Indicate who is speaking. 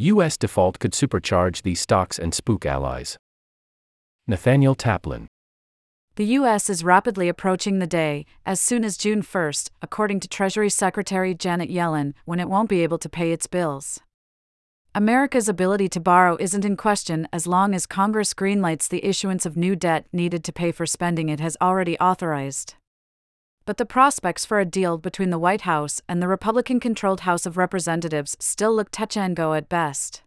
Speaker 1: U.S. default could supercharge these stocks and spook allies. Nathaniel Taplin.
Speaker 2: The U.S. is rapidly approaching the day, as soon as June 1st, according to Treasury Secretary Janet Yellen, when it won't be able to pay its bills. America's ability to borrow isn't in question as long as Congress greenlights the issuance of new debt needed to pay for spending it has already authorized. But the prospects for a deal between the White House and the Republican controlled House of Representatives still look touch and go at best.